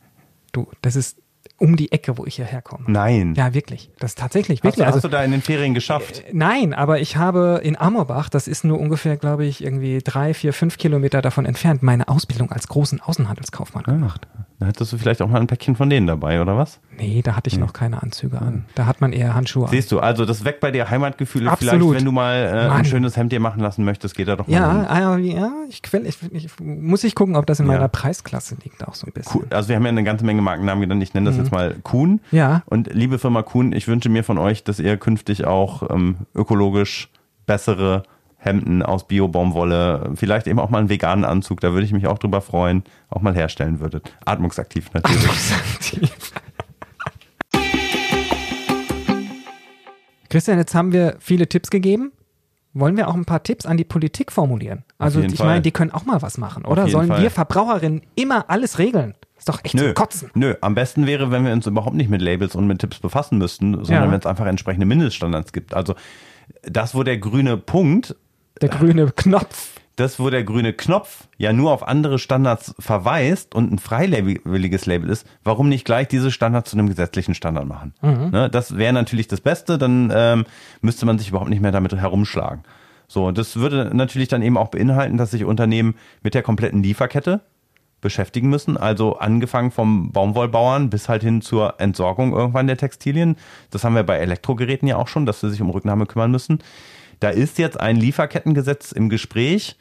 Du, das ist um die Ecke, wo ich hierher komme. Nein. Ja, wirklich. Das ist tatsächlich, Hast, wirklich. du, hast also, du da in den Ferien geschafft? Nein, aber ich habe in Ammerbach, das ist nur ungefähr, glaube ich, irgendwie drei, vier, fünf Kilometer davon entfernt, meine Ausbildung als großen Außenhandelskaufmann gemacht. Da hättest du vielleicht auch mal ein Päckchen von denen dabei, oder was? Nee, da hatte ich noch keine Anzüge an. Da hat man eher Handschuhe an. Siehst du, also das weckt bei dir Heimatgefühle. Absolut. Vielleicht, wenn du mal äh, ein schönes Hemd dir machen lassen möchtest, geht da doch mal Ja, hin. ah, ja, ich, quäl- ich, ich muss ich gucken, ob das in Ja. meiner Preisklasse liegt, auch so ein bisschen. Also wir haben ja eine ganze Menge Markennamen genannt. Ich nenne das jetzt mal Kuhn. Mhm. Ja. Und liebe Firma Kuhn, ich wünsche mir von euch, dass ihr künftig auch ähm, ökologisch bessere Hemden aus Bio-Baumwolle, vielleicht eben auch mal einen veganen Anzug, da würde ich mich auch drüber freuen, auch mal herstellen würdet. Atmungsaktiv natürlich. Christian, jetzt haben wir viele Tipps gegeben. Wollen wir auch ein paar Tipps an die Politik formulieren? Also ich Fall. meine, die können auch mal was machen, oder? Sollen Fall. wir Verbraucherinnen immer alles regeln? Ist doch echt Nö, Kotzen. nö, am besten wäre, wenn wir uns überhaupt nicht mit Labels und mit Tipps befassen müssten, sondern Ja. wenn es einfach entsprechende Mindeststandards gibt. Also das, wo der grüne Punkt, Der grüne Knopf. Das, wo der grüne Knopf ja nur auf andere Standards verweist und ein freiwilliges Label ist, warum nicht gleich diese Standards zu einem gesetzlichen Standard machen? Ne, das wäre natürlich das Beste, dann ähm, müsste man sich überhaupt nicht mehr damit herumschlagen. So, das würde natürlich dann eben auch beinhalten, dass sich Unternehmen mit der kompletten Lieferkette beschäftigen müssen. Also angefangen vom Baumwollbauern bis halt hin zur Entsorgung irgendwann der Textilien. Das haben wir bei Elektrogeräten ja auch schon, dass sie sich um Rücknahme kümmern müssen. Da ist jetzt ein Lieferkettengesetz im Gespräch.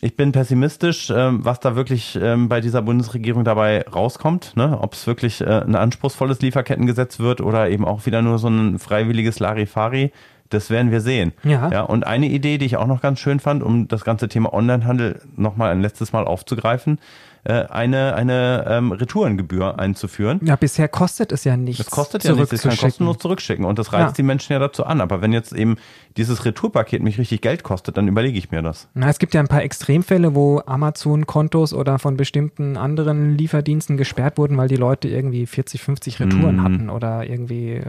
Ich bin pessimistisch, ähm, was da wirklich ähm, bei dieser Bundesregierung dabei rauskommt. Ne? Ob es wirklich äh, ein anspruchsvolles Lieferkettengesetz wird oder eben auch wieder nur so ein freiwilliges Larifari. Das werden wir sehen. Ja. ja. Und eine Idee, die ich auch noch ganz schön fand, um das ganze Thema Onlinehandel nochmal ein letztes Mal aufzugreifen, eine, eine ähm, Retourengebühr einzuführen. Ja, bisher kostet es ja nichts. Das kostet ja nichts, ich kann kostenlos zurückschicken. Und das reizt Ja. die Menschen ja dazu an. Aber wenn jetzt eben dieses Retourpaket mich richtig Geld kostet, dann überlege ich mir das. Na, es gibt ja ein paar Extremfälle, wo Amazon-Kontos oder von bestimmten anderen Lieferdiensten gesperrt wurden, weil die Leute irgendwie 40, 50 Retouren Mhm. hatten oder irgendwie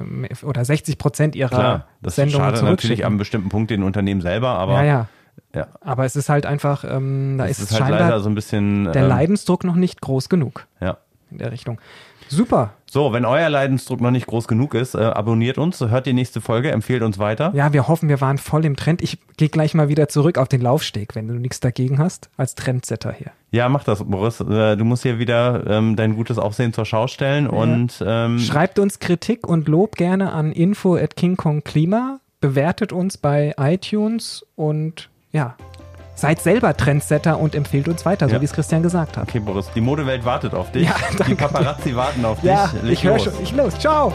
oder 60 Prozent ihrer Klar, das Sendungen schadet natürlich am bestimmten Punkt den Unternehmen selber, aber ja, ja. Ja, Aber es ist halt einfach, ähm, da es ist, ist halt scheinbar leider so ein bisschen. der ähm, Leidensdruck noch nicht groß genug Ja. in der Richtung. Super. So, wenn euer Leidensdruck noch nicht groß genug ist, äh, abonniert uns, hört die nächste Folge, empfehlt uns weiter. Ja, wir hoffen, wir waren voll im Trend. Ich gehe gleich mal wieder zurück auf den Laufsteg, wenn du nichts dagegen hast, als Trendsetter hier. Ja, mach das, Boris. Äh, Du musst hier wieder ähm, dein gutes Aussehen zur Schau stellen und ähm, Schreibt uns Kritik und Lob gerne an info at King Kong Klima, bewertet uns bei iTunes und ja, seid selber Trendsetter und empfehlt uns weiter, so Ja. wie es Christian gesagt hat. okay, Boris, die Modewelt wartet auf dich. Ja, die danke. Paparazzi warten auf dich. Ja, Leg ich höre schon, ich los. Ciao.